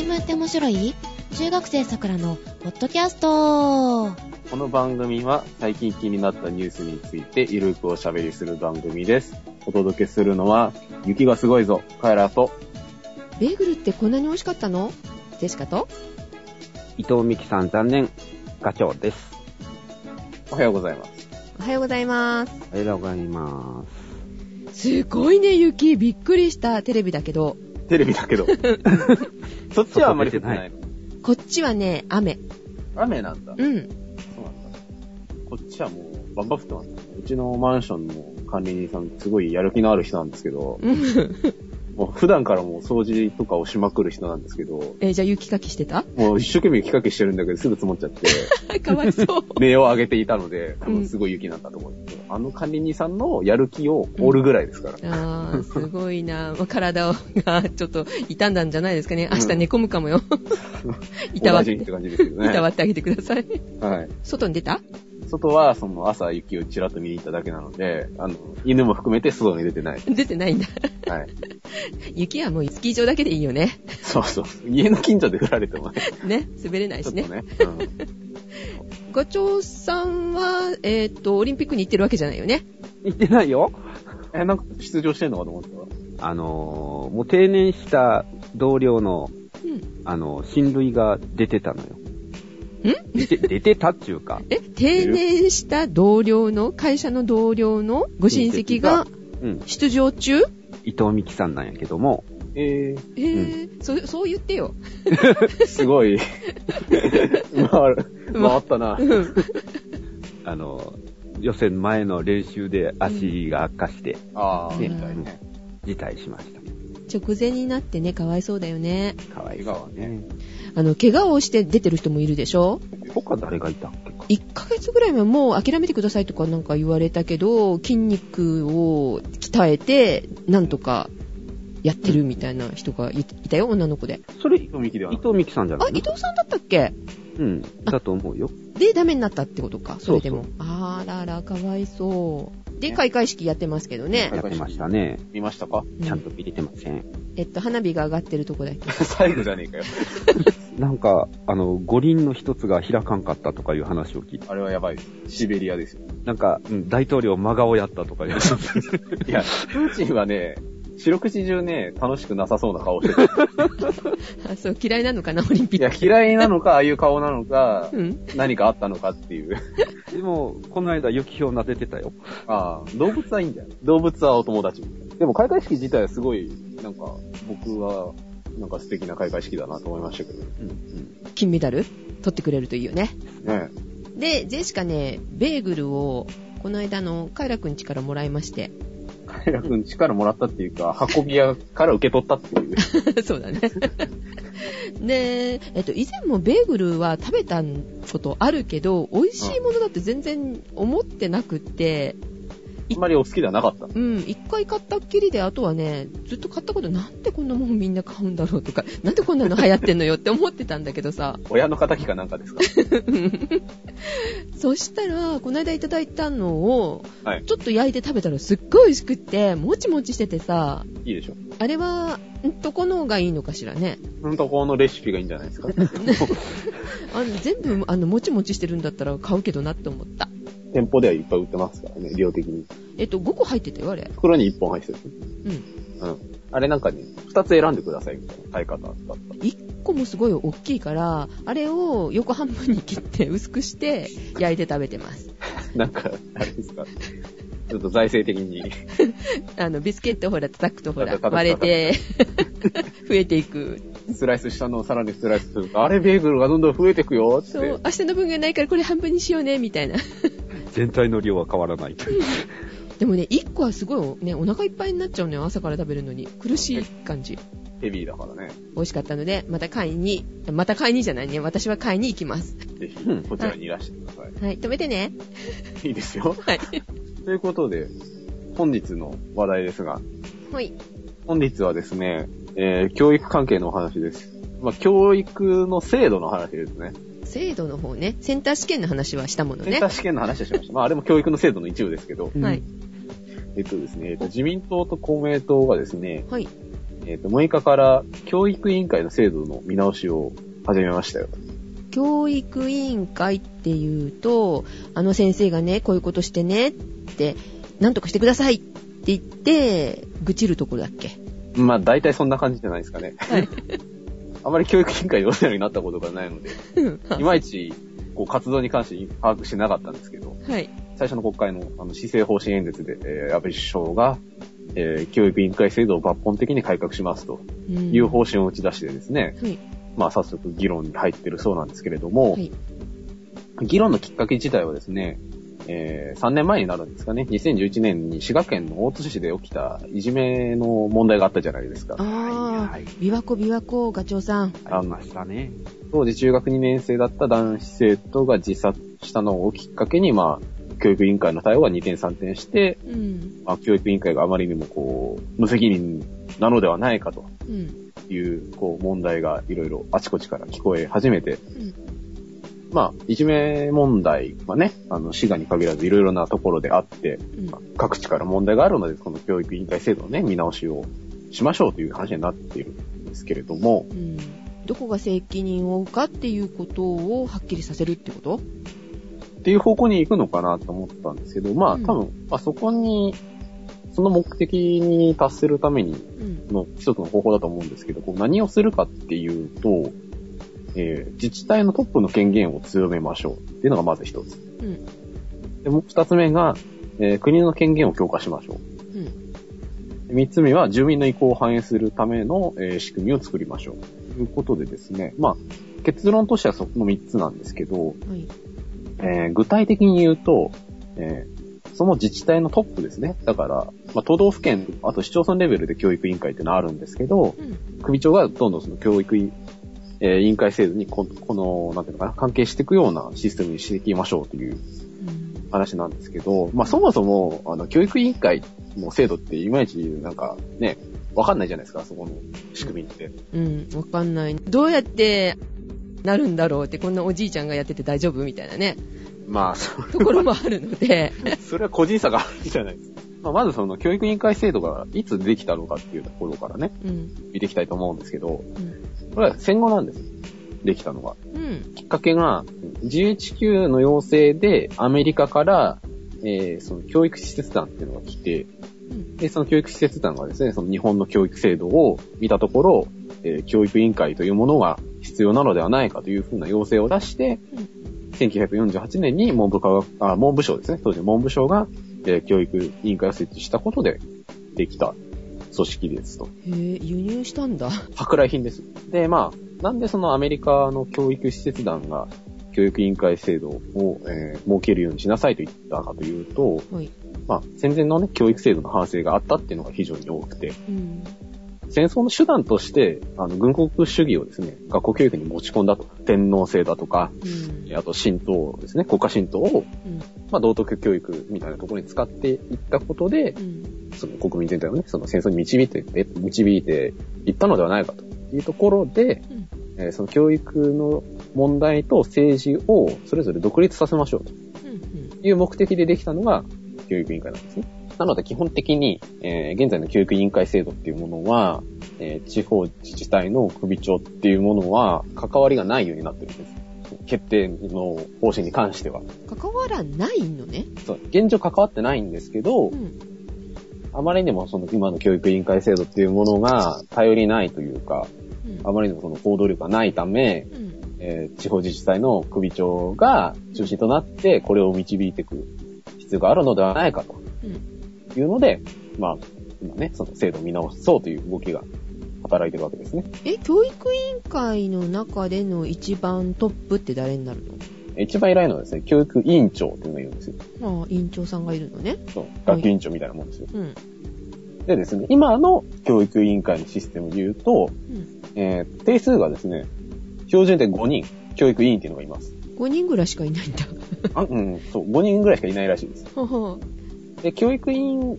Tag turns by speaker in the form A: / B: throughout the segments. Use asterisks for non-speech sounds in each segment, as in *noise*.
A: 新聞って面白い？中学生さくらのポッドキャスト
B: この番組は最近気になったニュースについてゆるくおしゃべりする番組です。お届けするのは、雪がすごいぞ、カエラと、
C: ベーグルってこんなに美味しかったの？ジェシカと？
D: 伊藤美希さん残念、ガチョウです。
B: おはようございます。
C: おはようございます。
D: おはようございま
C: すごいね、雪。びっくりした。テレビだけど。
B: テレビだけど。*laughs* そっちはあんまり降ってないの。
C: こっちはね、雨。
B: 雨なんだ。
C: うん。
B: そうなんだ。こっちはもう、バンバン降ってます。うちのマンションの管理人さん、すごいやる気のある人なんですけど、
C: うん
B: もう普段からもう掃除とかをしまくる人なんですけど、
C: え、じゃあ雪かきしてた？
B: もう一生懸命雪かきしてるんだけど、すぐ積もっちゃって、*laughs*
C: かわいそう。*laughs*
B: 値を上げていたので、多分すごい雪なんだと思うんですけど、あの管理人さんのやる気を折るぐらいですから。
C: あー、すごいな。まあ体がちょっと傷んだんじゃないですかね。明日寝込むかもよ。いたわって。*laughs* いたわってあげてください。
B: はい。
C: 外に出た？
B: 外は、その朝雪をちらっと見に行っただけなので、あの、犬も含めて外に出てない。*laughs*
C: 出てないんだ。
B: はい。
C: 雪はもうスキー場だけでいいよね。
B: そうそう。家の近所で降られてもね。
C: ね。滑れないしね。
B: ちょっとね。
C: ガチョウさんは、えっ、と、オリンピックに行ってるわけじゃないよね。
D: す。言ってないよ。
B: うん。え、なんか出場してんのかと思った
D: あのー、もう定年した同僚の、
C: うん。
D: あの、親類が出てたのよ。
C: ん？
D: 出て、出てたっていうか、
C: え、定年した同僚の、会社の同僚のご親戚が
D: うん、
C: 出場中？
D: 伊藤美希さんなんやけども、
B: え
C: えーそ、そう言ってよ。
B: ー、*laughs* すごい。*laughs* 回る、回ったな。
C: うん。
D: あの、予選前の練習で足が悪化して、
B: ああ、
C: ね。
D: 辞退しました。
C: 直前になってね、かわいそうだよね。
D: かわいそう
B: 怪我はね。
C: あの、怪我をして出てる人もいるでしょ？
D: 他誰がいたっけか。
C: 1ヶ月ぐらいはもう諦めてくださいとかなんか言われたけど、筋肉を鍛えて、なんとかやってるみたいな人がいいたよ、女の子で。
D: それ、伊
B: 伊藤美希ではなく
D: 藤美希さんじゃな
C: あ、
D: いの？
C: 伊藤さんだったっけ？
D: うん、だと思うよ。
C: で、ダメになったってことか、それでも。
D: そう
C: あらら、かわいそう。で、開会式やってますけどね。
D: やってましたね。
B: 見ましたか？
C: うん
D: ちゃんと見れてません。
C: えっと、花火が上がってるとこだっけ。*laughs*
B: 最後じゃねえかよ。*laughs*
D: なんか、あの、五輪の一つが開かんかったとかいう話を聞いて、
B: あれはやばいです。シベリアですよ。
D: なんか、うん大統領真顔やったとかいう話。*laughs*
B: いや、プーチンはね、四六時中ね、楽しくなさそうな顔してた。い *laughs*
C: あ、そう、嫌いなのかな、オリンピッ
B: や、
C: ク。
B: 嫌いなのか、ああいう顔なのか、
C: うん。
B: 何かあったのかっていう。*laughs*
D: でも、この間雪氷撫でてたよ。
B: ああ、動物はいいんだよ。動物はお友達。でも開会式自体はすごい、なんか、僕は、なんか素敵な開会式だなと思いましたけど。
D: うん、うん。
C: 金メダル取ってくれるといいよね。
B: ね
C: で、ジェシカね、ベーグルを、この間のカイラくん家からもらいまして。
B: 平くん力もらったっていうか、運び屋から受け取ったっていう。*laughs*
C: そうだね。*laughs* で、えっと、以前もベーグルは食べたことあるけど、美味しいものだって全然思ってなくって、
B: あんまりお好きではなかった。
C: うん、一回買ったっきりで、あとはね、ずっと買ったこと、なんでこんなもんみんな買うんだろうとか、*laughs* なんでこんなの流行ってんのよって思ってたんだけどさ。
B: 親の仇かなんかですか？*laughs*
C: そしたら、この間いただいたのを、
B: はい。
C: ちょっと焼いて食べたらすっごい美味しくって、もちもちしててさ、
B: いいでしょ。
C: あれは、んどこのがいいのかしらね。
B: ほんとこのレシピがいいんじゃないですか？*laughs*
C: あの全部、あの、もちもちしてるんだったら買うけどなって思った。
B: 店舗ではいっぱい売ってますからね、量的に。
C: えっと、5個入ってたよ、あれ。
B: 袋に1本入ってる。
C: うん。
B: うん。あれなんかね、2つ選んでくださいみたいな買い方だった。
C: 1個もすごい大きいから、あれを横半分に切って薄くして焼いて食べてます。*laughs*
B: なんか、あれですか。ちょっと財政的に。*laughs*
C: あの、ビスケットほら叩くとほら割れて *laughs* 増えていく。
B: スライスしたのをさらにスライスすると、あれベーグルがどんどん増えてくよって。
C: そう、明日の分がないからこれ半分にしようね、みたいな。
D: 全体の量は変わらないという。*laughs*
C: でもね、1個はすごいね、お腹いっぱいになっちゃうのよ、朝から食べるのに。苦しい感じ。
B: ヘビーだからね。
C: 美味しかったので、また買いに、また買いにじゃないね、私は買いに行きます。
B: ぜひ
D: うん、
B: こちらにいらしてください。
C: はい、止めてね。
B: いいですよ。
C: はい。*laughs*
B: ということで、本日の話題ですが、
C: ほい。
B: 本日はですね、えー、教育関係のお話です。まあ、教育の制度の話ですね。
C: 制度の方ね、センター試験の話はしたものね
B: センタ。ー試験の話をしました。まあ、あれも教育の制度の一部ですけど、
C: はい。
B: えっとですね、えっと自民党と公明党がですね、
C: はい。
B: ええっ、と、6日から教育委員会の制度の見直しを始めましたよ。
C: 教育委員会っていうと、あの先生がね、こういうことしてねって、なんとかしてくださいって言って、愚痴るところだっけ？
B: まあ、大体そんな感じじゃないですかね。
C: はい。*laughs*
B: あまり教育委員会でお世話になったことがないので、いまいち、こう、活動に関して把握してなかったんですけど、
C: はい。
B: 最初の国会のあの施政方針演説で、えー安倍首相が、えー教育委員会制度を抜本的に改革しますと
C: うん
B: いう方針を打ち出してですね、
C: はい。
B: まあ早速議論に入ってるそうなんですけれども、
C: はい。
B: 議論のきっかけ自体はですね、えー3年前になるんですかね、2011年に滋賀県の大津市で起きたいじめの問題があったじゃないですか。
C: ああ
D: はい、
C: 琵琶湖琵琶湖ガチョウさん。
D: ありましたね。
B: 当時中学2年生だった男子生徒が自殺したのをきっかけに、まあ、教育委員会の対応が2点3点して、
C: うん。
B: まあ、教育委員会があまりにもこう、無責任なのではないかと
C: うん。
B: いう、こう、問題がいろいろあちこちから聞こえ始めて、
C: うん。
B: まあ、いじめ問題はね、あの、滋賀に限らずいろいろなところであって、
C: うん。
B: 各地から問題があるので、この教育委員会制度のね、見直しをしましょうという話になっているんですけれども、
C: うん。どこが責任を負うかっていうことをはっきりさせるってこと？
B: っていう方向に行くのかなと思ったんですけど、まあ、
C: うん
B: 多分、まあ、そこに、その目的に達するために
C: うん。
B: の一つの方法だと思うんですけど、こう何をするかっていうと、えー自治体のトップの権限を強めましょうっていうのがまず一つ。
C: うん。
B: で、もう二つ目が、えー国の権限を強化しましょう。
C: うん。
B: で三つ目は、住民の意向を反映するための、えー仕組みを作りましょう。ということでですね、まあ、結論としてはその三つなんですけど、
C: はい。
B: えー具体的に言うと、えーその自治体のトップですね。だから、まあ、都道府県、あと市町村レベルで教育委員会ってのはあるんですけど、
C: うん。
B: 首長がどんどんその教育委,、えー委員会制度にこ、この、なんていうのかな、関係していくようなシステムにしていきましょうという
C: うん。
B: 話なんですけど、まあ、そもそも、あの、教育委員会の制度っていまいち、なんか、ね、わかんないじゃないですか、そこの仕組みって。
C: うん。わかんない。どうやってなるんだろうって、こんなおじいちゃんがやってて大丈夫？みたいなね、
B: まあ、そ
C: ところもあるので。*laughs*
B: それは個人差があるじゃないですか。まあ、まずその教育委員会制度がいつできたのかっていうところからね、
C: うん。
B: 見ていきたいと思うんですけど、
C: うん。
B: これは戦後なんです。できたのが。
C: うん。
B: きっかけが、GHQ の要請でアメリカから、えーその教育施設団っていうのが来て、
C: うん。
B: で、その教育施設団がですね、その日本の教育制度を見たところ、えー教育委員会というものが必要なのではないかというふうな要請を出して、1948年に文部科学、あ、文部省ですね、当時文部省が、えー教育委員会を設置したことでできた組織ですと。
C: へえ、輸入したんだ。
B: 舶来品です。で、まあ、なんでそのアメリカの教育施設団が教育委員会制度を、えー設けるようにしなさいと言ったかというと、
C: はい。
B: まあ、戦前のね、教育制度の反省があったっていうのが非常に多くて、
C: うん。
B: 戦争の手段として、あの、軍国主義をですね、学校教育に持ち込んだと。天皇制だとか、
C: うん。
B: あと神道ですね、国家神道を、
C: うん。
B: まあ、道徳教育みたいなところに使っていったことで、
C: うん。
B: その国民全体をね、その戦争に導いて、導いていったのではないかというところで、
C: うん
B: えーその教育の問題と政治をそれぞれ独立させましょうと
C: うん。
B: いう目的でできたのが教育委員会なんですね。なので基本的に、えー現在の教育委員会制度っていうものは、えー地方自治体の首長っていうものは関わりがないようになってるんです。決定の方針に関しては。
C: 関わらないのね。
B: そう現状関わってないんですけど、
C: うん。
B: あまりにもその今の教育委員会制度っていうものが頼りないというか、
C: うん。
B: あまりにもその行動力がないため、
C: うん。
B: えー地方自治体の首長が中心となってこれを導いていく必要があるのではないかと
C: うん。
B: いうので、まあ、今ね、その制度を見直そうという動きが働いてるわけですね。
C: え、教育委員会の中での一番トップって誰になる
B: 一番偉いのはですね、教育委員長っていうのがいるんですよ。
C: のああ、委員長さんがいるのね。
B: そう、学級委員長みたいなもんですよ。
C: うん。
B: でですね、今の教育委員会のシステムで言うと、
C: うん。
B: えー定数がですね、標準で5人、教育委員っていうのがいます。
C: 5人ぐらいしかいないんだ。
B: あうん、そう、5人ぐらいしかいないらしいです。
C: はは。
B: で、教育委員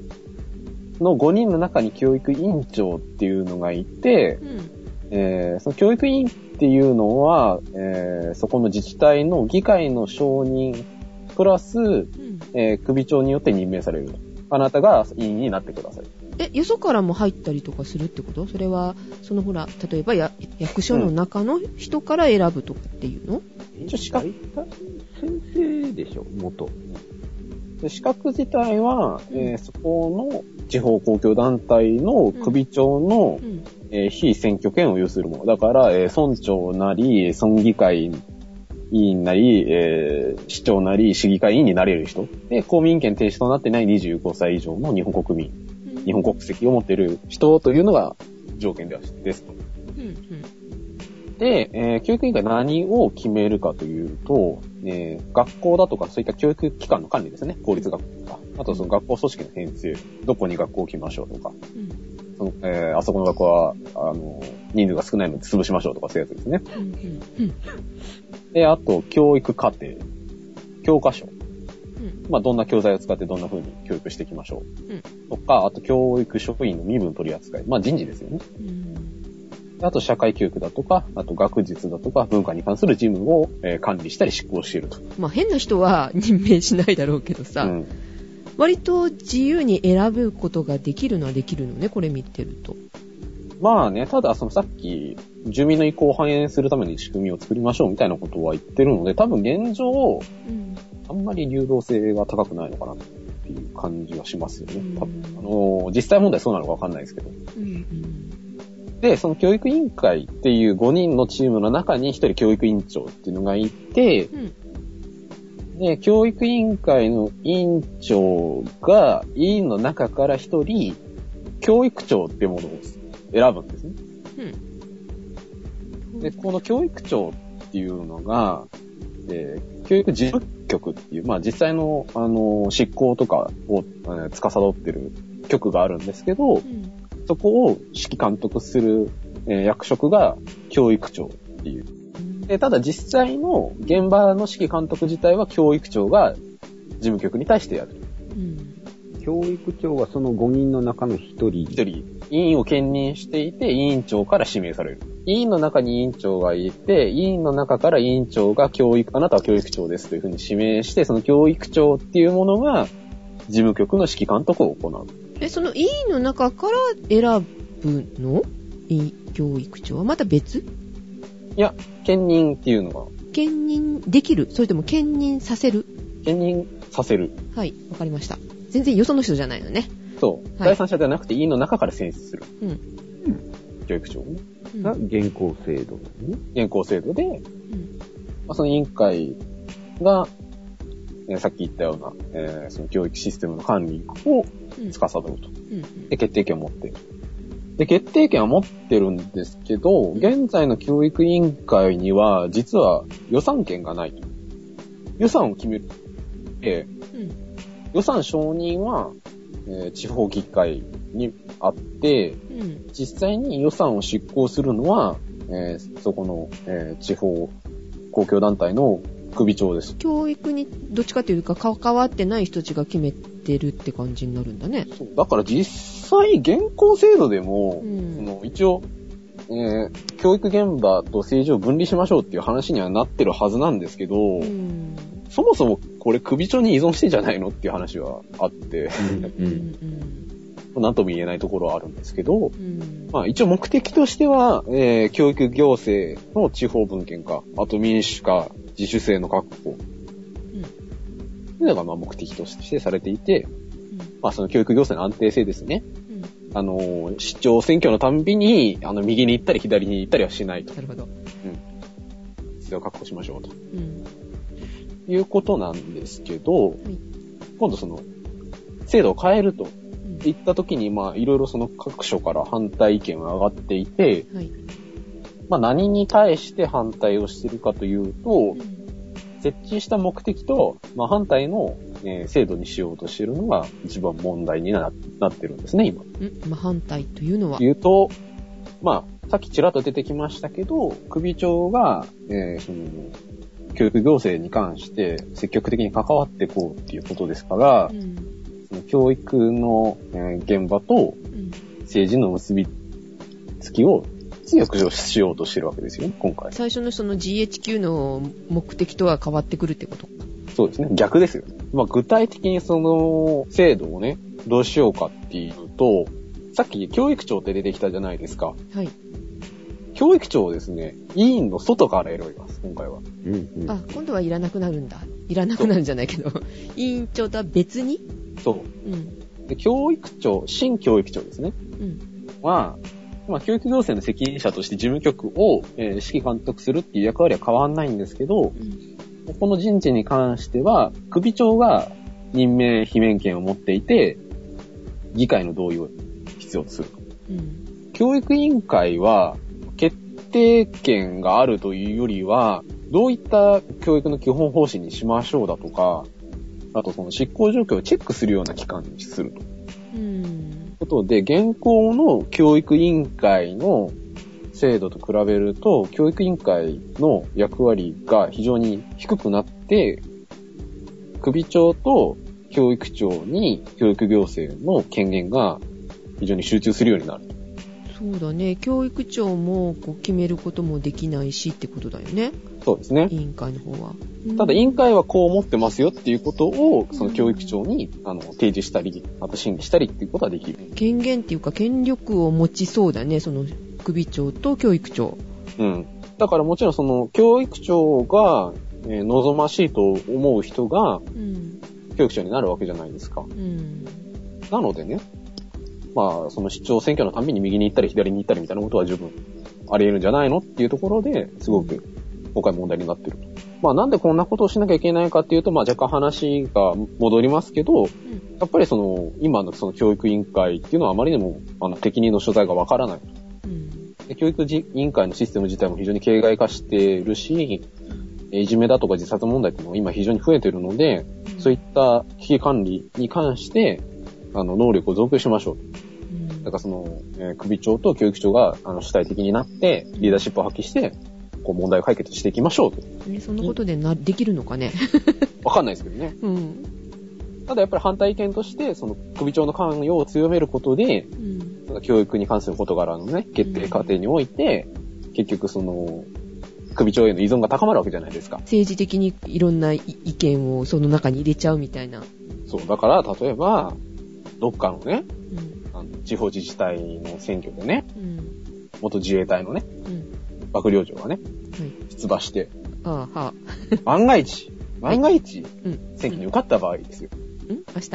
B: の5人の中に教育委員長っていうのがいて、
C: うん。
B: えーその教育委員っていうのは、えーそこの自治体の議会の承認、プラス、
C: うん。
B: えー首長によって任命されると。あなたが委員になってください。
C: え、よそからも入ったりとかするってこと？それは、そのほら、例えばや役所の中の人から選ぶとかっていうの、
B: 一応資格
D: 先生でしょ、元。
B: で資格自体は、えーそこの地方公共団体の首長の、
C: うん。
B: えー非選挙権を有するもの。だから、えー村長なり、村議会委員なり、えー市長なり、市議会委員になれる人。で、公民権停止となってない25歳以上の日本国民、日本国籍を持っている人というのが条件ではですと。
C: うん。うん。
B: で、えー教育委員会何を決めるかというと、えー学校だとかそういった教育機関の管理ですね。公立学校とか。あとその学校組織の編成。どこに学校を置きましょうとか。
C: うん。
B: えーあそこの学校は、あの、人数が少ないので潰しましょうとかそういうやつですね。で、あと、教育課程。教科書。
C: うん。
B: まあ、どんな教材を使ってどんな風に教育していきましょう。
C: うん
B: とか、あと、教育職員の身分取り扱い。まあ、人事ですよね。
C: うん。
B: あと、社会教育だとか、あと、学術だとか、文化に関する事務を、えー管理したり執行していると。
C: まあ変な人は任命しないだろうけどさ、
B: うん。
C: 割と自由に選ぶことができるのはできるのね、これ見てると。
B: まあね、ただ、そのさっき、住民の意向を反映するために仕組みを作りましょうみたいなことは言ってるので、多分現状、
C: うん。
B: あんまり流動性が高くないのかなっていう感じはしますよね。多分
C: うん
B: あのー実際問題そうなのかわかんないですけど。
C: うん。
B: で、その教育委員会っていう5人のチームの中に1人教育委員長っていうのがいて、
C: うん。
B: で、教育委員会の委員長が委員の中から1人、教育長っていうものを選ぶんですね。
C: うん。
B: で、この教育長っていうのが、えー教育事務局っていう、まあ実際の、あの、執行とかを、えー司ってる局があるんですけど
C: う、ん。
B: そこを指揮監督する、えー役職が教育長っていう。で、ただ実際の現場の指揮監督自体は教育長が事務局に対してやる。
C: うん。
D: 教育長はその5人の中の1人。
B: 一人、委員を兼任していて、委員長から指名される。委員の中に委員長がいて、委員の中から委員長が教育、あなたは教育長ですというふうに指名して、その教育長っていうものが、事務局の指揮監督を行う。
C: え、その委員の中から選ぶの？委教育長は？また別？
B: いや、兼任っていうのが、
C: 兼任できる？それとも兼任させる？
B: 兼任させる。
C: はい、わかりました。全然よその人じゃないのね。
B: そう。
C: はい
B: 第三者ではなくて委員の中から選出する。
C: うん。
B: 教育長。
C: うん
D: が現行制度だね。
B: 現行制度で、
C: うん
B: まあ、その委員会が、えーさっき言ったような、えーその教育システムの管理を
C: うん
B: 司ると。
C: うん
B: で、決定権を持っている。で、決定権は持ってるんですけど、現在の教育委員会には、実は予算権がないと。予算を決める。えー
C: うん
B: 予算承認は、えー地方議会にあって、
C: うん
B: 実際に予算を執行するのは、えーそこの、えー地方公共団体の首長です。
C: 教育にどっちかというか関わってない人たちが決めてるって感じになるんだね。
B: そうだから実際、現行制度でも、
C: うん。
B: その一応、えー教育現場と政治を分離しましょうっていう話にはなってるはずなんですけど、
C: うん。
B: そもそもこれ首長に依存してんじゃないのっていう話はあって、
C: うんうん。*laughs*
B: なんとも言えないところはあるんですけど、
C: うん。
B: まあ一応目的としては、えー教育行政の地方分権化、あと民主化、自主性の確保、というのがまあ目的としてされていて、まあその教育行政の安定性ですね。
C: うん
B: あのー、市長選挙のたんびに、あの、右に行ったり左に行ったりはしないと。
C: なるほど。
B: それを確保しましょうと。
C: うん
B: いうことなんですけど、今度その、制度を変えると
C: うん
B: 言った時に、まあ、いろいろその各所から反対意見が上がっていて、
C: はい。
B: まあ、何に対して反対をしているかというと、設置した目的と、まあ、反対の、えー制度にしようとしているのが一番問題にななってるんですね、今。
C: うんまあ、反対というのは。
B: 言うと、まあ、さっきちらっと出てきましたけど、首長が、えーその、教育行政に関して積極的に関わっていこうっていうことですから
C: う、ん
B: その教育の、えー現場と
C: うん
B: 政治の結びつきを強くしようとしてるわけですよね、今回。
C: 最初のその GHQ の目的とは変わってくるってこと？
B: そうですね、逆ですよね。まあ、具体的にその制度をね、どうしようかっていうと、さっき教育長って出てきたじゃないですか。
C: はい。
B: 教育長をですね、委員の外から選びます、今回は。
D: うんうん。
C: あ、今度はいらなくなるんだ。いらなくなるんじゃないけど。委員長とは別に？
B: そう。
C: うん。
B: で、教育長、新教育長ですね。
C: うん。
B: は、まあ、教育行政の責任者として事務局を、えー指揮監督するっていう役割は変わんないんですけど、
C: うん。
B: この人事に関しては、首長が任命罷免権を持っていて、議会の同意を必要とする。
C: うん。
B: 教育委員会は、決定権があるというよりは、どういった教育の基本方針にしましょうだとか、あとその執行状況をチェックするような機関にすると。
C: うん。
B: ことで、現行の教育委員会の制度と比べると、教育委員会の役割が非常に低くなって、首長と教育長に教育行政の権限が非常に集中するようになる。
C: そうだね。教育長もこう決めることもできないしってことだよね。
B: そうですね。
C: 委員会の方は。
B: ただ委員会はこう思ってますよっていうことを、その教育長にあの提示したり、あと審議したりっていうことはできる。
C: 権限っていうか権力を持ちそうだね。その首長と教育長。
B: うん。だからもちろんその教育長が、えー望ましいと思う人が
C: うん。
B: 教育長になるわけじゃないですか。
C: うん。
B: なのでね、まあその市長選挙のために右に行ったり左に行ったりみたいなことは十分あり得るんじゃないのっていうところですごく今回問題になってると。まあなんでこんなことをしなきゃいけないかっていうと、まあ若干話が戻りますけど、
C: うん。
B: やっぱりその今のその教育委員会っていうのはあまりにもあの適任の所在がわからない。
C: うん。
B: で教育委員会のシステム自体も非常に形骸化しているし、えいじめだとか自殺問題っていうのが今非常に増えているので、そういった危機管理に関して、あの、能力を増強しましょう。
C: うん。
B: だからその、えー首長と教育長が、あの、主体的になって、リーダーシップを発揮して、こう、問題を解決していきましょうと。
C: ね、そんなことでな、できるのかね。*laughs*
B: わかんないですけどね。
C: うん。
B: ただやっぱり反対意見として、その、首長の関与を強めることで、
C: うん。
B: 教育に関する事柄のね、決定過程において、結局その、首長への依存が高まるわけじゃないですか。
C: 政治的にいろんな意見をその中に入れちゃうみたいな。
B: そう、だから、例えば、どっかのね、
C: うん。
B: あの地方自治体の選挙でね、
C: うん。
B: 元自衛隊のね、
C: うん。
B: 幕僚長がね、
C: はい。
B: 出馬して、
C: ああ、はあ。*laughs*
B: 万が一、万が一、
C: うん。
B: 選挙に受かった場合ですよ。
C: ん明日？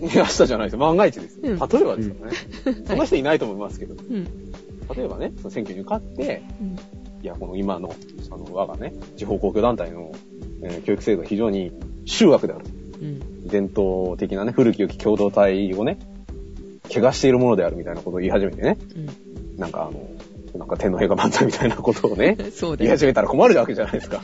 B: 明日じゃないですよ。万が一です例えばですよね。そんな人いないと思いますけど。
C: うん。
B: 例えばね、その選挙に受かって、
C: うん。
B: いや、この今の、あの、我がね、地方公共団体の、えー教育制度は非常に集悪である。
C: うん。
B: 伝統的なね、古き良き共同体をね、怪我しているものであるみたいなことを言い始めてね、なんかあの、なんか天皇陛下万歳みたいなことをね。*laughs* 言い始めたら困るわけじゃないですか。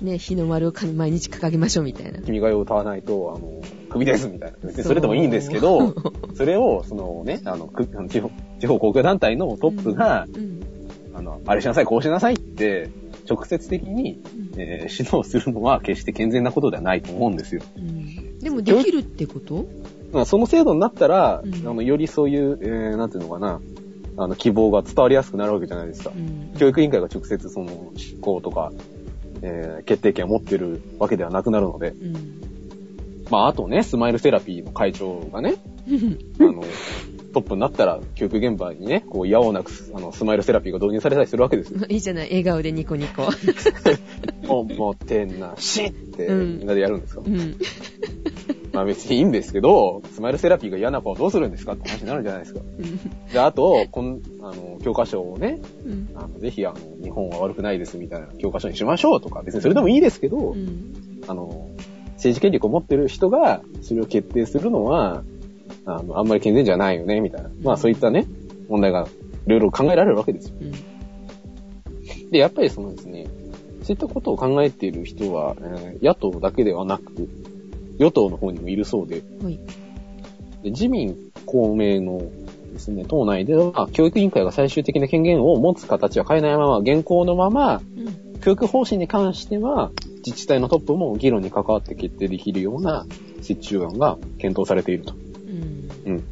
C: ね、日の丸を毎日掲げましょうみたいな。
B: 君が代を歌わないと、あの、首ですみたいな。別にそれでもいいんですけど、それを、そのね、あの、*laughs* 地方、地方公共団体のトップが、
C: うん。
B: あの、あれしなさい、こうしなさいって、直接的に、えー指導するのは決して健全なことではないと思うんですよ。
C: うん。でもできるってこと？
B: まあ、その制度になったら、
C: うん
B: あの、よりそういう、えー、なんていうのかな、あの、希望が伝わりやすくなるわけじゃないですか
C: う。ん。
B: 教育委員会が直接その、執行とか、えー、決定権を持ってるわけではなくなるので、
C: うん。
B: まあ、あとね、スマイルセラピーの会長がね、*laughs* あの、トップになったら、教育現場にね、こう、矢をなくす、あの、スマイルセラピーが導入されたりするわけですよ。*laughs*
C: いいじゃない、笑顔でニコニコ。*laughs*
B: おもてなしって、
C: うん
B: みんなでやるんですか、
C: うん。
B: まあ別にいいんですけど、スマイルセラピーが嫌な子はどうするんですかって話になるじゃないですか。で、あと、こん、あの、教科書をね、
C: うん。
B: あの、ぜひ、あの、日本は悪くないですみたいな教科書にしましょうとか、別にそれでもいいですけど、
C: うん。
B: あの、政治権力を持ってる人が、それを決定するのは、あの、あんまり健全じゃないよね、みたいな。まあそういったね、問題がいろいろ考えられるわけですよ。
C: うん。
B: で、やっぱりそのですね、そういったことを考えている人は、えー野党だけではなく、与党の方にもいるそうで、
C: はい。
B: で自民、公明のですね、党内では、教育委員会が最終的な権限を持つ形は変えないまま、現行のまま、
C: うん。
B: 教育方針に関しては、自治体のトップも議論に関わって決定できるような折衷案が検討されていると。
C: うん。
B: うん。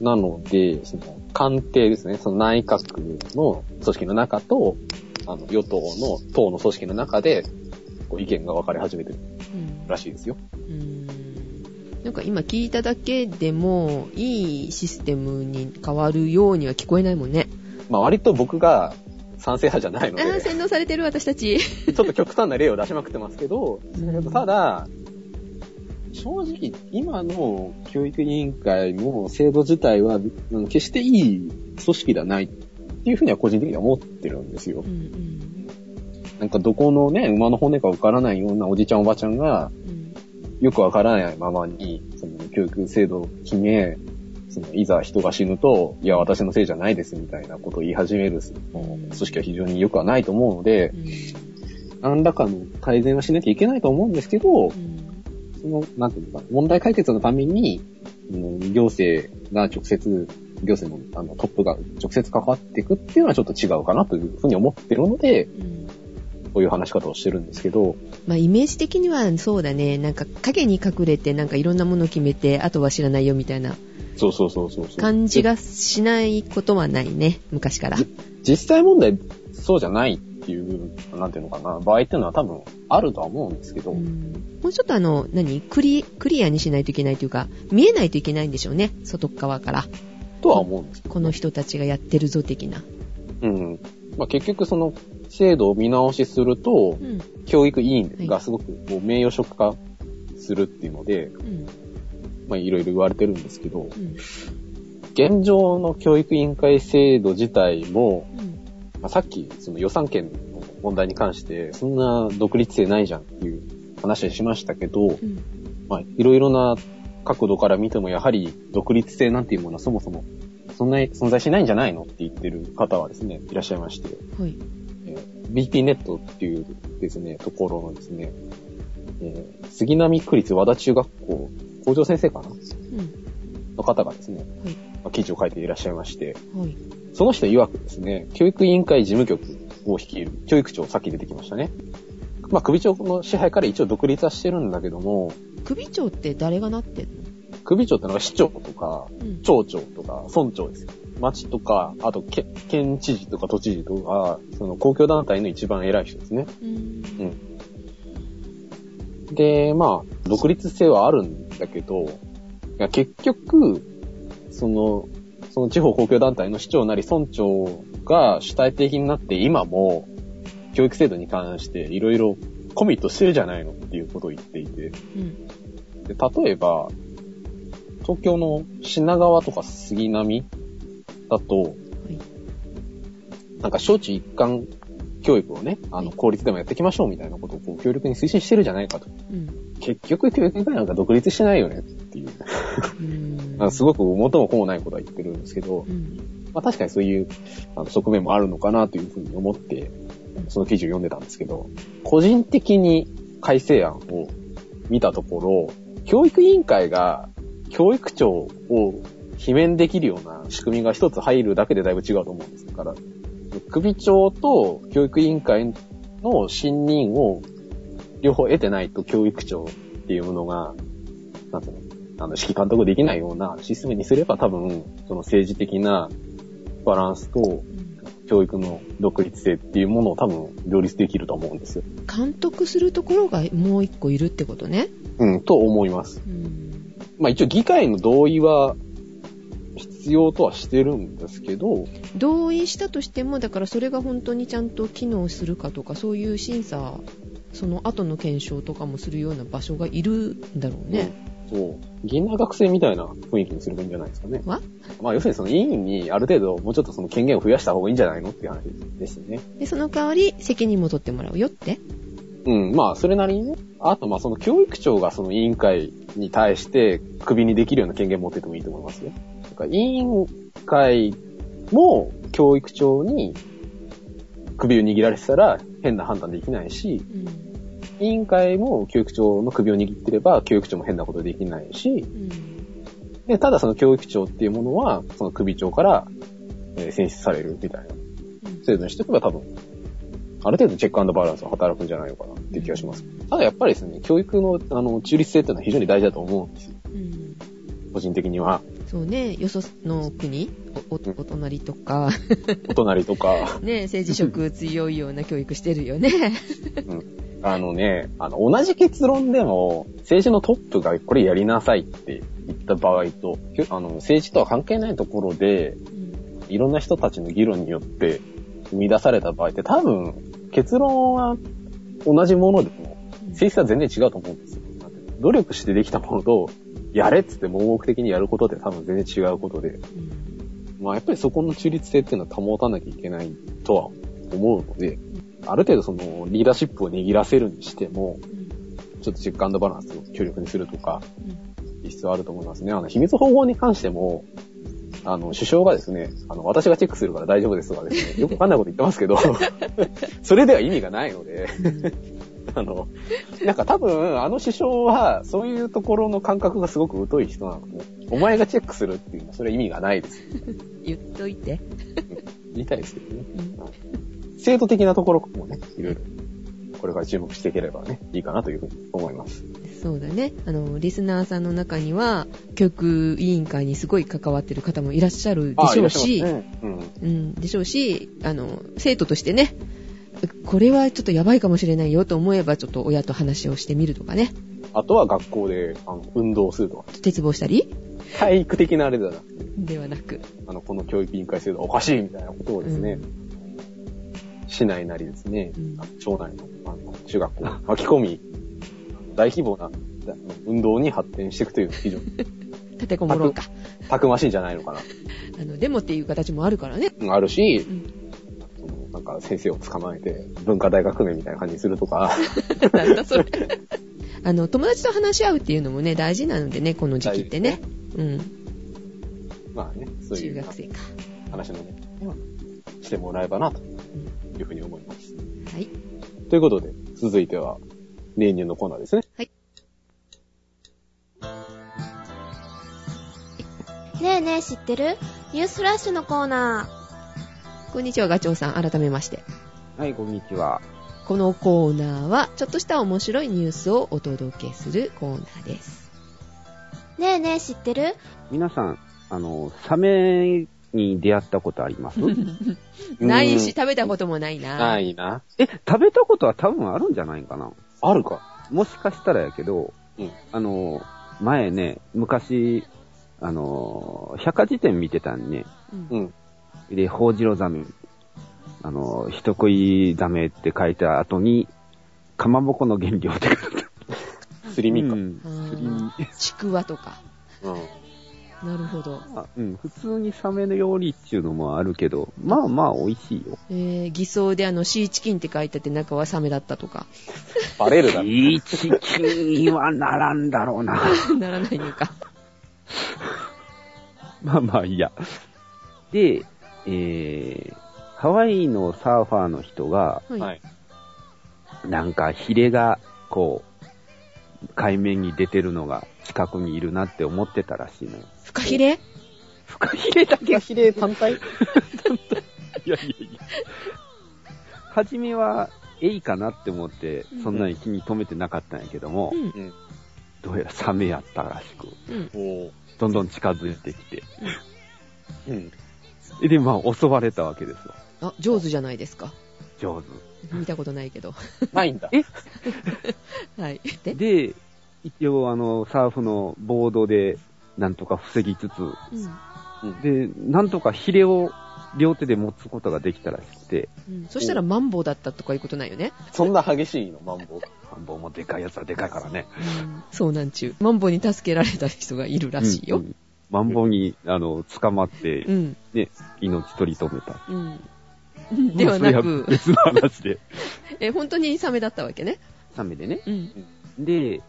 B: なので、その、官邸ですね、その内閣の組織の中と、あの、与党の党の組織の中で、こう意見が分かれ始めてる
C: うん。
B: らしいですよ。
C: うんでなんか今聞いただけでも、いいシステムに変わるようには聞こえないもんね。
B: まあ割と僕が賛成派じゃないので、
C: あー、洗脳されてる私たち。
B: ちょっと極端な例を出しまくってますけど、ただ、正直、今の教育委員会の制度自体は、うん決していい組織ではないっていうふうには個人的には思ってるんですよ
C: う。ん
B: なんかどこのね、馬の骨かわからないようなおじちゃんおばちゃんが、
C: うん。
B: よくわからないままに、その教育制度を決め、そのいざ人が死ぬと、いや、私のせいじゃないですみたいなことを言い始める組織は非常に良くはないと思うので
C: う、ん。
B: 何らかの改善はしなきゃいけないと思うんですけど、
C: うん。
B: その、なんていうのかな、問題解決のために、うん行政が直接、行政のあのトップが直接関わっていくっていうのはちょっと違うかなというふうに思ってるので、
C: うん
B: こういう話し方をしてるんですけど、
C: まあ、イメージ的にはそうだね。なんか影に隠れてなんかいろんなものを決めて、あとは知らないよみたいな
B: そうそうそうそう。
C: 感じがしないことはないね。昔から。
B: 実際問題、そうじゃないっていう、なんていうのかな、場合っていうのは多分あるとは思うんですけど、
C: うんもうちょっとあの、何？クリ、クリアにしないといけないというか、見えないといけないんでしょうね。外側から。
B: とは思うんですけど、
C: この人たちがやってるぞ的な。
B: うん。まあ、結局その制度を見直しすると
C: う、ん。
B: 教育委員がすごくこう名誉職化するっていうので、
C: うん。
B: まあ、いろいろ言われてるんですけど、
C: うん。
B: 現状の教育委員会制度自体も、
C: うん。
B: まあ、さっきその予算権の問題に関して、そんな独立性ないじゃんっていう話をしましたけど、
C: うん。
B: まあ、いろいろな角度から見ても、やはり独立性なんていうものはそもそも、そんなに存在しないんじゃないのって言ってる方はですね、いらっしゃいまして、
C: はい。
B: えー BP ネットっていうですね、ところのですね、えー杉並区立和田中学校校長先生かな？
C: うん。
B: の方がですね、
C: はい。
B: まあ記事を書いていらっしゃいまして、
C: はい。
B: その人曰くですね、教育委員会事務局を率いる教育長、さっき出てきましたね。まあ、首長の支配から一応独立はしてるんだけども、
C: 首長って誰がなってんの？
B: 首長ってのが市長とか、
C: うん。
B: 町長とか村長ですよ。町とか、あと県県知事とか都知事とか、その公共団体の一番偉い人ですね。
C: うん。
B: で、まあ、独立性はあるんだけど、結局、その、その地方公共団体の市長なり村長が主体的になって今も、教育制度に関していろいろコミットしてるじゃないのっていうことを言っていて、
C: うん。
B: で例えば、東京の品川とか杉並だと、
C: はい。
B: なんか小中一貫教育をね、あの、公立でもやっていきましょうみたいなことをこう協力に推進してるじゃないかと。
C: うん。
B: 結局教育委員会なんか独立してないよねっていう。
C: うん
B: すごく元も子もないことは言ってるんですけど
C: う、ん。
B: まあ確かにそういうあの側面もあるのかなというふうに思って、その記事を読んでたんですけど、個人的に改正案を見たところ、教育委員会が教育長を罷免できるような仕組みが一つ入るだけでだいぶ違うと思うんです。だから、首長と教育委員会の信任を両方得てないと教育長っていうものが、なんていうの、あの、指揮監督できないようなシステムにすれば多分、その政治的なバランスと教育の独立性っていうものを多分両立できると思うんですよ。
C: 監督するところがもう一個いるってことね。
B: うん、と思います。
C: うん。
B: まあ一応議会の同意は必要とはしてるんですけど、
C: 同意したとしても、だからそれが本当にちゃんと機能するかとか、そういう審査、その後の検証とかもするような場所がいるんだろうね。
B: そう、銀河学生みたいな雰囲気にすればいいんじゃないですかね。
C: わ？
B: まあ要するにその委員にある程度もうちょっとその権限を増やした方がいいんじゃないのっていう話ですね。
C: で、その代わり責任も取ってもらうよって？
B: うん、まあ、それなりにね。あと、まあ、その教育長がその委員会に対して、クビにできるような権限持っててもいいと思いますよ。だから委員会も教育長に首を握られてたら変な判断できないし、
C: うん。
B: 委員会も教育長の首を握ってれば、教育長も変なことできないし、
C: うん。
B: で、ただその教育長っていうものは、その首長から、えー選出されるみたいな制度にしておけば多分、ある程度チェックバランスは働くんじゃないのかなっていう気がします。ただやっぱりですね、教育のあの中立性っていうのは非常に大事だと思うんですよ。
C: うん。
B: 個人的には。
C: そうね、よその国、お、お、お隣とか、
B: お隣とか、*laughs* *laughs*
C: ね、政治色強いような教育してるよね。
B: うん。あのね、あの、同じ結論でも、政治のトップがこれやりなさいって言った場合と、あの、政治とは関係ないところで、いろんな人たちの議論によって生み出された場合って多分、結論は同じものでも、性質は全然違うと思うんですよ。努力してできたものと、やれっつって盲目的にやることって多分全然違うことで、まあやっぱりそこの中立性っていうのは保たなきゃいけないとは思うので、ある程度そのリーダーシップを握らせるにしても、ちょっとチェックバランスを強力にするとか、必要あると思いますね。あの、秘密保護に関しても、あの、首相がですね、あの、私がチェックするから大丈夫ですとかですね、よくわかんないこと言ってますけど、*laughs* それでは意味がないので、*laughs* *laughs* あの、なんか多分、あの首相は、そういうところの感覚がすごく疎い人なので、お前がチェックするっていうのは、それは意味がないです。*laughs*
C: 言っといて。*laughs*
B: 言いたいですけどね。制度的なところもね、いろいろ、これから注目していければね、いいかなというふうに思います。
C: そうだね。あの、リスナーさんの中には、教育委員会にすごい関わってる方もいらっしゃるでしょうし、
B: しゃいますね
C: うん、でしょうし、あの、生徒としてね、これはちょっとやばいかもしれないよと思えば、ちょっと親と話をしてみるとかね。
B: うん。あとは学校で、あの、運動するとか、
C: 鉄棒したり？
B: 体育的なあれだな。
C: ではなく。
B: あの、この教育委員会制度はおかしいみたいなことをですね、市内なりですね、
C: うん
B: 町内のあの中学校を巻き込み、大規模なだ運動に発展していくという非常に *laughs*
C: 立てこもろうか。
B: たくましいんじゃないのかな。
C: あの、デモっていう形もあるからね。
B: うんあるし
C: う、ん。
B: なんか先生を捕まえて文化大学名みたいな感じにするとか、*laughs*
C: なんだそれ。あの、友達と話し合うっていうのもね、大事なのでね、この時期ってね。うん。
B: まあね、そういう
C: 中学生か。
B: 話のね、してもらえばな、というふうに思います。
C: はい。
B: ということで、続いては、例年のコーナーですね。
A: ねえねえ知ってる？ニュースフラッシュのコーナ
C: こんにちは、ガチョウさん。改めまして。
D: はい、こんにちは。
C: このコーナーは、ちょっとした面白いニュースをお届けするコーナーです。
A: ー。ねえねえ知ってる？
D: 皆さん、あの、サメに出会ったことあります？*laughs*
C: ないし、
B: うん
C: 食べたこともないな。
B: ないな。
D: え、食べたことは多分あるんじゃないかな？
B: あるか。
D: もしかしたらやけど、
B: うん
D: あの、前ね、昔、あの、百科事典見てたんね。
C: うん
B: うん。
D: で、ホウジロザメ、あの、人食いザメって書いた後に、かまぼこの原料って書いて *laughs*
B: すり身か。
D: うんすり身
C: ちくわとか。
B: うん。
C: なるほど。
D: あうん、普通にサメの料理っていうのもあるけど、まあまあ美味しいよ。
C: えー、偽装であの、シーチキンって書いてあって中はサメだったとか。
B: バレるだろ。*laughs*
D: いいチキンにはならんだろうな。*laughs*
C: ならないのか。
D: まあまあいいや。で、えー、ハワイのサーファーの人が、
C: はい。
B: はい。
D: なんかヒレが、こう、海面に出てるのが近くにいるなって思ってたらしいのよ。
C: フカヒレ？
D: フカヒレだけ
B: ヒレ単体？*laughs*
D: いやいやいや。はじめは、エイかなって思って、そんなに気に留めてなかったんやけども、
C: うん。
B: うん。
D: どうやらサメやったらしく、
C: うん。
D: どんどん近づいてきて、
B: うん。*laughs*
D: で、まあ、襲われたわけですよ。
C: あ、上手じゃないですか。
D: 上
C: 見たことないけど。
B: ないんだ。
D: え？*laughs*
C: はい。
D: 手。
C: で、
D: で、一応、あの、サーフのボードで、なんとか防ぎつつ、
C: うん。
D: で、なんとかヒレを両手で持つことができたらしくて、
C: うん、そしたらマンボウだったとかいうことないよね？
B: そんな激しいの、マンボウ。
D: マンボウもでかいやつはでかいからね。
C: うん。そうなんちゅう。マンボウに助けられた人がいるらしいよ。
D: うんうんマンボウに、あの、捕まって
C: う、ん。
D: ね、命取り留めた。
C: うん。ではな
D: まあ
C: く
D: 別の話で。*laughs*
C: え、本当にサメだったわけね。
D: サメでね。
C: うん。
D: で、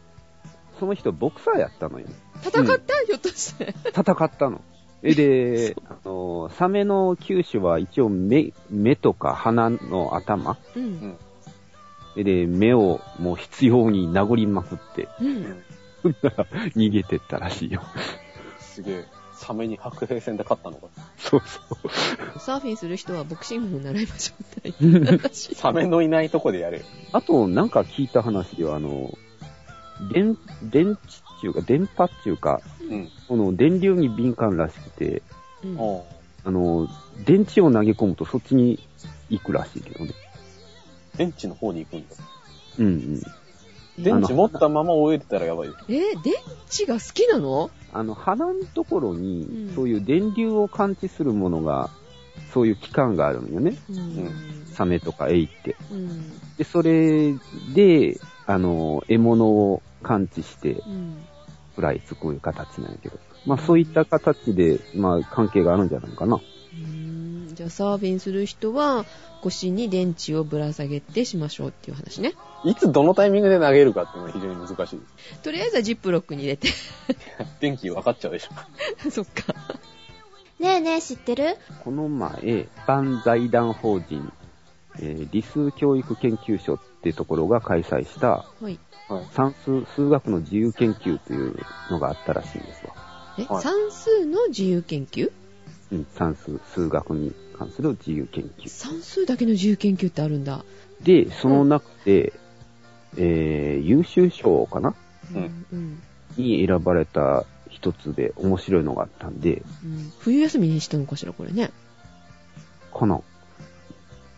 D: その人ボクサーやったのよ。
C: 戦った、ひょっとして。
D: 戦ったの。えで、あの、サメの球種は一応目、目とか鼻の頭
C: うん。
D: えで、目をもう必要に殴りまくって、
C: うん。*laughs*
D: 逃げてったらしいよ。
B: すげえ。サメに白兵戦で勝ったのか。
D: そうそう。
C: サーフィンする人はボクシングを習いましょうって言ったい。
B: サメのいないとこでやれよ。
D: あと、なんか聞いた話では、あの、電、電池っていうか、電波っていうか、
B: うん。
D: この電流に敏感らしくて、
C: うん
B: おう
D: あの、電池を投げ込むとそっちに行くらしいけどね。
B: 電池の方に行くんだ。
D: うんうん。
B: 電池持ったまま終えてたらやばいよ。
C: えー電池が好きなの？
D: あの、鼻のところ
C: うん
D: に、そういう電流を感知するものが、そういう器官があるんよね。
C: うん。
D: サメとかエイって。
C: うん。
D: で、それで、あの、獲物を感知して、
C: うん。
D: 食らいつく形なんやけど。まあ、そういった形で、まあ、関係があるんじゃないかな。
C: うんじゃあサーフィンする人は腰に電池をぶら下げてしましょうっていう話ね。
B: いつどのタイミングで投げるかっていうのが非常に難しい。
C: とりあえずはジップロックに入れて。
B: 電気分かっちゃうでしょ。
C: そっか。
A: ねえねえ知ってる？
D: この前、万財団法人、えー理数教育研究所ってところが開催した
C: はい。
B: はい。
D: 算数、数学の自由研究というのがあったらしいんですわ。
C: え、
B: はい
C: 算数の自由研究？
D: うん、算数、数学に関する自由研究。
C: 算数だけの自由研究ってあるんだ。
D: で、その中で、えー、優秀賞かな？
B: うん
C: うん。
D: に選ばれた一つで面白いのがあったんで、
C: うん。冬休みにしたのかしら、これね。
D: かな。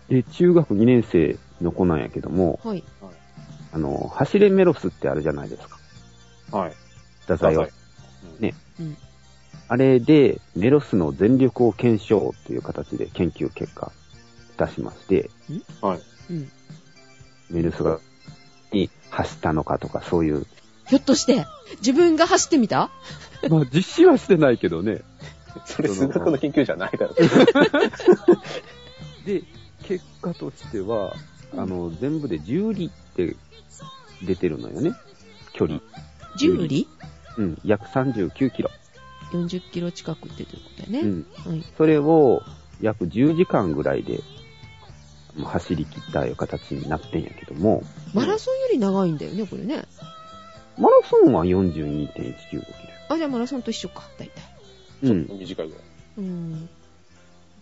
D: で、中学2年生の子なんやけども、
C: はい。
D: あの、走れメロスってあるじゃないですか。
B: はい。
D: 太宰を。
B: ね。
C: うん。
D: あれで、メロスの全力を検証という形で研究結果出しまして、
B: はい。
C: うん。
D: メロスが、に走ったのかとかそういう。
C: ひょっとして、自分が走ってみた？
D: まあ実施はしてないけどね。*laughs*
B: それ数学の研究じゃないだろ。*laughs*
D: で、結果としては、あの、全部で10里って出てるのよね。距離。
C: ?10 里
D: うん、約39キロ。
C: ?40 キロ近くって言ってことだよね。
D: うん。
C: はい。
D: それを約10時間ぐらいで、もう走り切ったいう形になってんやけども、
C: マラソンより長いんだよね、これね。
D: マラソンは42.195キロ。
C: あ、じゃあマラソンと一緒か、大体。
D: うん。
B: 短いぐらい。
C: うん。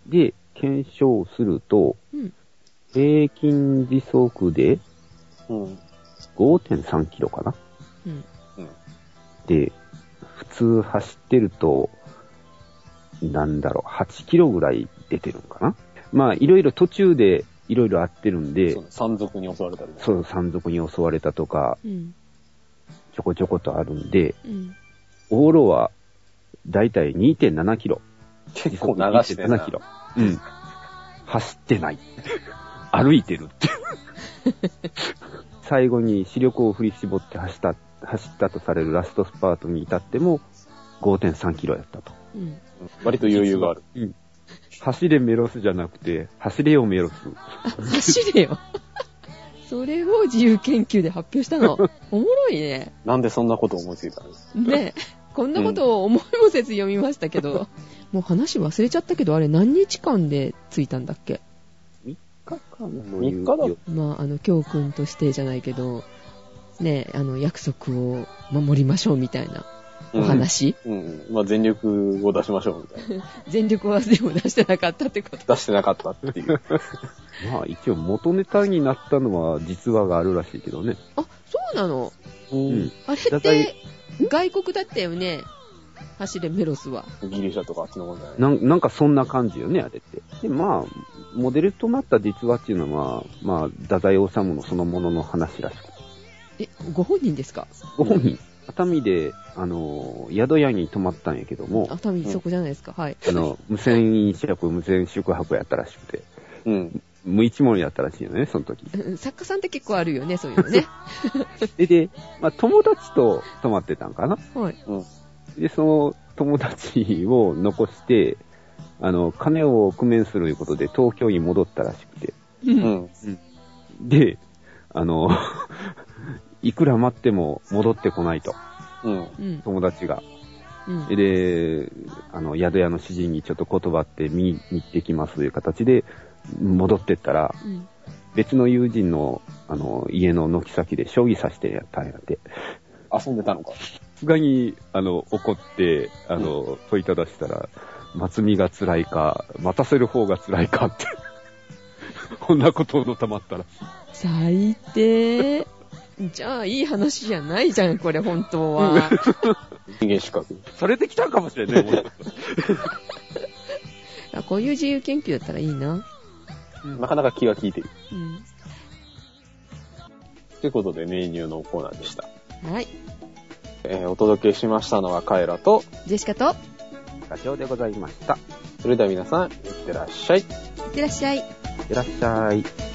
D: で、検証すると、
C: うん。
D: 平均時速で
B: うん。
D: 5.3キロかな。
C: うん。
B: うん。
D: で、普通走ってると、なんだろう、8キロぐらい出てるんかな？まあ、いろいろ途中でいろいろ合ってるんで。
B: 山賊に襲われたりね。
D: そう、山賊に襲われたとか、
C: うん。
D: ちょこちょことあるんで、
C: うん。
D: 往路は、だいたい2.7キロ。
B: 結構流して
D: 2.7キロ。うん。走ってない。歩いてるって。*laughs* 最後に視力を振り絞って走った、走ったとされるラストスパートに至っても5.3キロやったと。
C: うん。
B: 割と余裕がある。
D: うん。走れメロスじゃなくて、走れよメロス。
C: あ、走れよ。*laughs* それを自由研究で発表したの。*laughs* おもろいね。
B: なんでそんなこと思いついたの？
C: ねこんなことを思いもせず読みましたけど。*laughs* もう話忘れちゃったけど、あれ何日間でついたんだっけ
D: ？3日間の
B: 3日だ
C: まあ、あの、教訓としてじゃないけど、ねあの、約束を守りましょうみたいなお話、
B: うん。うん。まあ全力を出しましょうみたいな。*laughs*
C: 全力はでも出してなかったってこと？
B: 出してなかったっていう。*laughs*
D: まあ一応元ネタになったのは実話があるらしいけどね。
C: あ、そうなの？
D: うん。
C: あれって、外国だったよね？走れメロスは。
B: ギリシャとかあっちの方じゃない？
D: なんなんかそんな感じよね、あれって。で、まあ、モデルとなった実話っていうのは、まあ、太宰治のそのものの話らしくて。
C: え、ご本人ですか？
D: ご本人、熱海で、あの、宿屋に泊まったんやけども、
C: 熱海そこじゃないですか？はい。
D: あの、無線飲食、無線宿泊やったらしくて、
B: うん。
D: 無一文やったらしいよね、その時。
C: うん作家さんって結構あるよね、そういうのね。
D: で、で、まあ、友達と泊まってたんかな？
C: はい。
B: うん。
D: で、その友達を残して、あの、金を工面するということで東京に戻ったらしくて。
C: う。
B: うんん。
D: で、あの、いくら待っても戻ってこないと、
B: うん。
C: うん。
D: 友達が。
C: うん。
D: で、あの、宿屋の主人にちょっと言葉って見に行ってきますという形で、戻ってったら、
C: うん。
D: 別の友人の、あの、家の軒先で将棋指してやったんやって。
B: 遊んでたのか。
D: さすがに、あの、怒って、あの、問いただしたら、松見が辛いか、待たせる方が辛いかって。*laughs* こんなことのたまったら。
C: 最低。じゃあ、いい話じゃないじゃん、これ、本当は。
B: 人間資格。
D: されてきたかもしれない、もしかしたら
C: あこういう自由研究だったらいいな。
B: なかなか気が利いてる。
C: うん。
B: ということで、メニューのコーナーでした。
C: はい。
B: えーお届けしましたのはカエラと、
C: ジェシカと、い
D: ガチョウでございました。
B: それでは皆さん、いってらっしゃい。
C: ってらっしゃい。
D: いってらっしゃい。